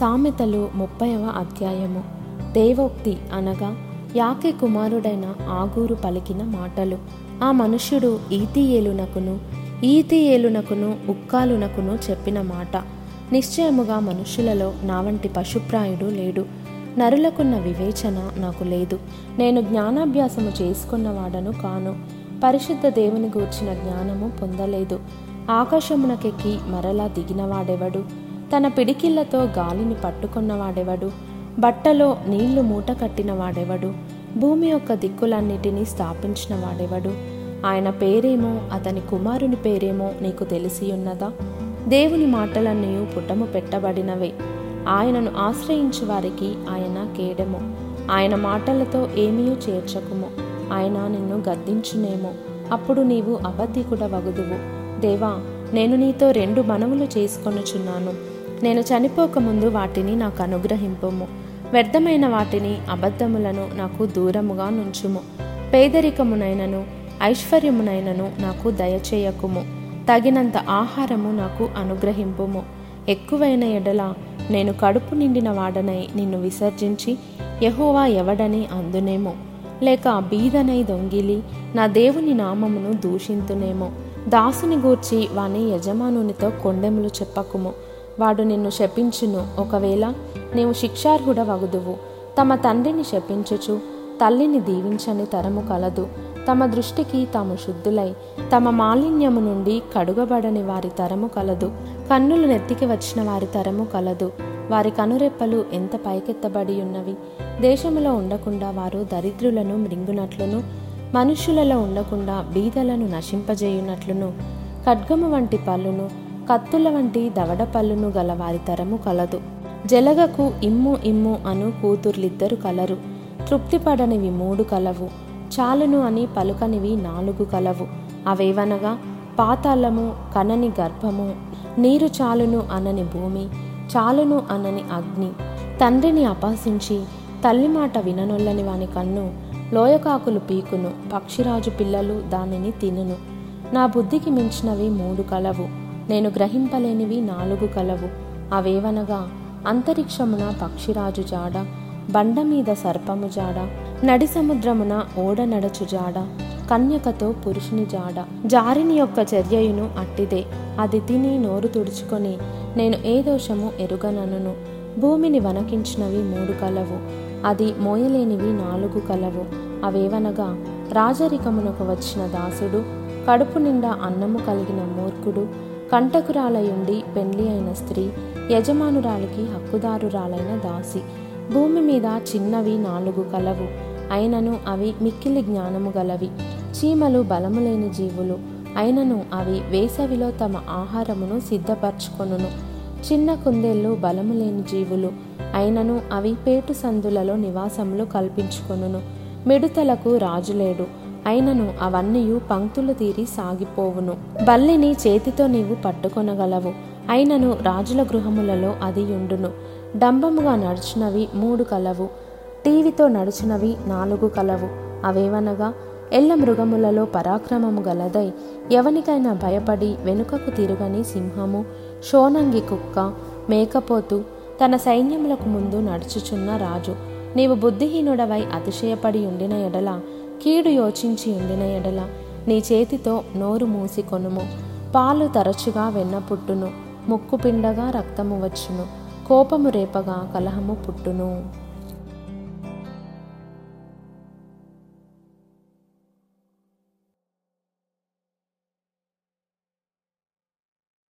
సామెతలు ముప్పైవ అధ్యాయము. దేవోక్తి అనగా యాకే కుమారుడైన ఆగూరు పలికిన మాటలు. ఆ మనుష్యుడు ఈతియేలునకును ఈతియేలునకును ఉక్కాలునకును చెప్పిన మాట. నిశ్చయముగా మనుష్యులలో నా వంటి పశుప్రాయుడు లేడు. నరులకున్న వివేచన నాకు లేదు. నేను జ్ఞానాభ్యాసము చేసుకున్నవాడను కాను. పరిశుద్ధ దేవుని గూర్చిన జ్ఞానము పొందలేదు. ఆకాశమునకెక్కి మరలా దిగినవాడెవడు తన పిడికిళ్ళతో గాలిని పట్టుకున్నవాడెవడు? బట్టలో నీళ్ళు మూట కట్టినవాడెవడు? భూమి యొక్క దిక్కులన్నిటినీ స్థాపించిన వాడెవడు ఆయన పేరేమో అతని కుమారుని పేరేమో నీకు తెలిసి ఉన్నదా దేవుని మాటలన్నీ పుటము పెట్టబడినవే. ఆయనను ఆశ్రయించు వారికి ఆయన కేడము. ఆయన మాటలతో ఏమీ చేర్చకుము. ఆయన నిన్ను గద్దించునేమో. అప్పుడు నీవు అబద్ధికుడ వగుదువు దేవా నేను నీతో రెండు మనవులు చేసుకొనుచున్నాను. నేను చనిపోకముందు వాటిని నాకు అనుగ్రహింపుము. వ్యర్థమైన వాటిని అబద్ధములను నాకు దూరముగా నుంచుము. పేదరికమునైనను ఐశ్వర్యమునైనను నాకు దయచేయకుము. తగినంత ఆహారము నాకు అనుగ్రహింపుము. ఎక్కువైన ఎడల నేను కడుపు నిండిన వాడనై నిన్ను విసర్జించి యహోవా ఎవడని అందునేమో. లేక బీదనై దొంగిలి నా దేవుని నామమును దూషింతునేమో. దాసుని గూర్చి వాని యజమానునితో కొండెములు చెప్పకుము. వాడు నిన్ను శపించును. ఒకవేళ నీవు శిక్షార్హుడవగుదువు తమ తండ్రిని శపించుచు తల్లిని దీవించని తరము కలదు. తమ దృష్టికి తాము శుద్ధులై తమ మాలిన్యము నుండి కడుగబడని వారి తరము కలదు. కన్నులు నెత్తికి వచ్చిన వారి తరము కలదు. వారి కనురెప్పలు ఎంత పైకెత్తబడి ఉన్నవి దేశములో ఉండకుండా వారు దరిద్రులను మృంగునట్లును మనుష్యులలో ఉండకుండా బీదలను నశింపజేయునట్లును ఖడ్గము వంటి పళ్ళును కత్తుల వంటి దవడ పళ్ళును గల వారి తరము కలదు. జలగకు ఇమ్ము ఇమ్ము అను కూతుర్లిద్దరు కలరు. తృప్తిపడనివి మూడు కలవు. చాలును అని పలుకనివి నాలుగు కలవు. అవేవనగా? పాతాళము కనని గర్భము నీరు చాలును అనని భూమి చాలును అనని అగ్ని. తండ్రిని అపాసించి తల్లి మాట విననొల్లని వాని కన్ను లోయకాకులు పీకును పక్షిరాజు పిల్లలు దానిని తినును. నా బుద్ధికి మించినవి మూడు కలవు. నేను గ్రహింపలేనివి నాలుగు కలవు. అవేవనగా అంతరిక్షమున పక్షిరాజు జాడ బండ మీద సర్పము జాడ నడి సముద్రమున ఓడ నడచు జాడ కన్యకతో పురుషుని జాడ. జారిని యొక్క చర్యయును అట్టిదే. అది తిని నోరు తుడుచుకొని నేను ఏ దోషము ఎరుగనను భూమిని వనకించినవి మూడు కలవు. అది మోయలేనివి నాలుగు కలవు. అవేవనగా రాజరికమునకు వచ్చిన దాసుడు కడుపు నిండా అన్నము కలిగిన మూర్ఖుడు కంటకురాలయుండి పెండ్లి అయిన స్త్రీ యజమానురాలికి హక్కుదారురాలైన దాసి. భూమి మీద చిన్నవి నాలుగు కలవు. అయినను అవి మిక్కిలి జ్ఞానము గలవి. చీమలు బలము లేని జీవులు. అయినను అవి వేసవిలో తమ ఆహారమును సిద్ధపరచుకొనును. చిన్న కుందేళ్ళు బలము లేని జీవులు. అయినను అవి పేటు సందులలో నివాసములు కల్పించుకొనును. మిడుతలకు రాజులేడు. అయినను అవన్నీయు పంక్తులు తీరి సాగిపోవును. బల్లిని చేతితో నీవు పట్టుకొనగలవు. అయినను రాజుల గృహములలో అది ఉండును డంబముగా నడిచినవి మూడు కలవు. టీవీతో నడిచినవి నాలుగు కలవు. అవేవనగా ఎల్ల మృగములలో పరాక్రమము గలదై ఎవనికైనా భయపడి వెనుకకు తిరుగని సింహము షోనంగి కుక్క మేకపోతు తన సైన్యములకు ముందు నడుచుచున్న రాజు. నీవు బుద్ధిహీనుడవై అతిశయపడి ఉండిన ఎడల కీడు యోచించి ఉండిన ఎడల నీ చేతితో నోరు మూసి కొనుము. పాలు తరచుగా వెన్న పుట్టును. ముక్కు పిండగా రక్తము వచ్చును. కోపము రేపగా కలహము పుట్టును.